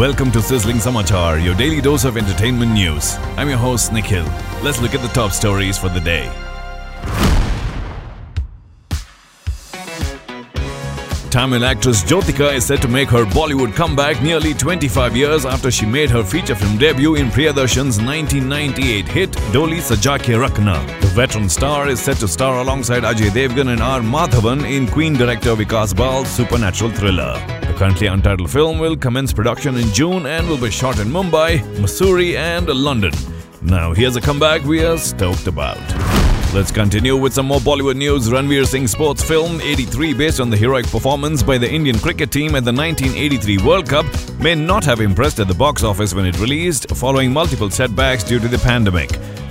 Welcome to Sizzling Samachar, your daily dose of entertainment news. I'm your host, Nikhil. Let's look at the top stories for the day. Tamil actress Jyotika is set to make her Bollywood comeback nearly 25 years after she made her feature film debut in Priyadarshan's 1998 hit Doli Sajake Rakhna. The veteran star is set to star alongside Ajay Devgan and R. Madhavan in Queen director Vikas Bahl's supernatural thriller. The currently untitled film will commence production in June and will be shot in Mumbai, Mussoorie, and London. Now, here's a comeback we are stoked about. Let's continue with some more Bollywood news. Ranveer Singh's sports film 83, based on the heroic performance by the Indian cricket team at the 1983 World Cup, may not have impressed at the box office when it released, following multiple setbacks due to the pandemic.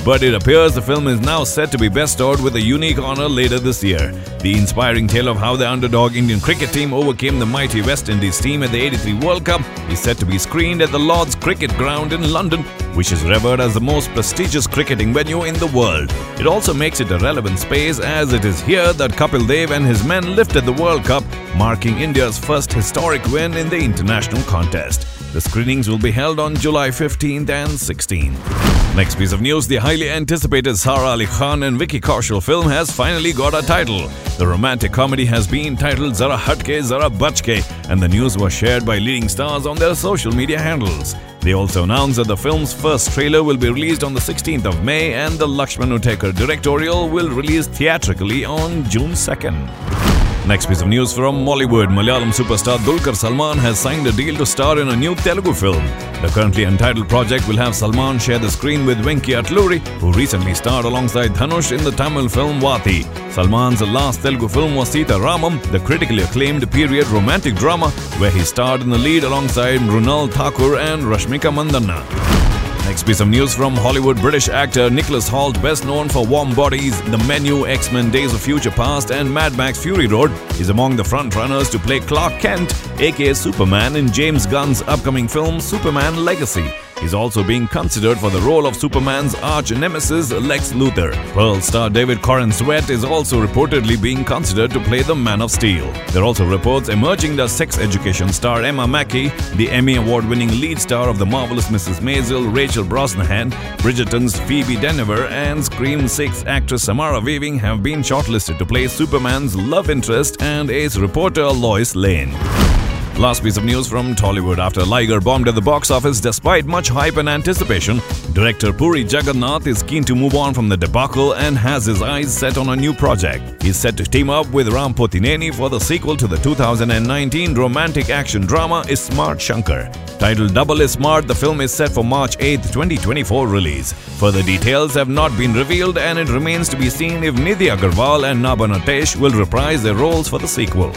But it appears the film is now set to be bestowed with a unique honor later this year. The inspiring tale of how the underdog Indian cricket team overcame the mighty West Indies team at the 83 World Cup is set to be screened at the Lord's Cricket Ground in London, which is revered as the most prestigious cricketing venue in the world. It also makes it a relevant space as it is here that Kapil Dev and his men lifted the World Cup, marking India's first historic win in the international contest. The screenings will be held on July 15th and 16th. Next piece of news the highly anticipated Sara Ali Khan and Vicky Kaushal film has finally got a title. The romantic comedy has been titled Zara Hatke Zara Bachke, and the news was shared by leading stars on their social media handles. They also announced that the film's first trailer will be released on the 16th of May and the Lakshman Utekar directorial will release theatrically on June 2nd. Next piece of news from Mollywood. Malayalam superstar Dulquer Salmaan has signed a deal to star in a new Telugu film. The currently untitled project will have Salmaan share the screen with Venki Atluri, who recently starred alongside Dhanush in the Tamil film Vaathi. Salmaan's last Telugu film was Sita Ramam, the critically acclaimed period romantic drama, where he starred in the lead alongside Mrunal Thakur and Rashmika Mandanna. Next piece of news from Hollywood British actor Nicholas Hoult, best known for Warm Bodies, The Menu, X Men Days of Future Past, and Mad Max Fury Road, is among the frontrunners to play Clark Kent, aka Superman, in James Gunn's upcoming film Superman Legacy. He's also being considered for the role of Superman's arch nemesis Lex Luthor. Pearl star David Corenswet is also reportedly being considered to play the Man of Steel. There are also reports emerging that sex education star Emma Mackey, the Emmy Award winning lead star of The Marvelous Mrs. Maisel, Rachel Brosnahan, Bridgerton's Phoebe Dynevor, and Scream 6 actress Samara Weaving have been shortlisted to play Superman's love interest and ace reporter Lois Lane. Last piece of news from Tollywood after Liger bombed at the box office despite much hype and anticipation. Director Puri Jagannath is keen to move on from the debacle and has his eyes set on a new project. He's set to team up with Ram Potineni for the sequel to the 2019 romantic action drama iSmart Shankar. Titled Double iSmart, the film is set for March 8, 2024 release. Further details have not been revealed and it remains to be seen if Nidhi Agarwal and Naba Natesh will reprise their roles for the sequel.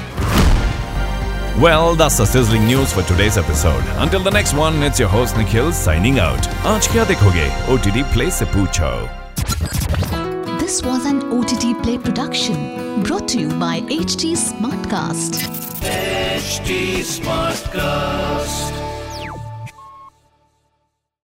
Well, that's the sizzling news for today's episode. Until the next one, it's your host Nikhil signing out. Aaj kya dekhoge? OTT Play se poocho. This was an OTT Play production brought to you by HT Smartcast. HT Smartcast.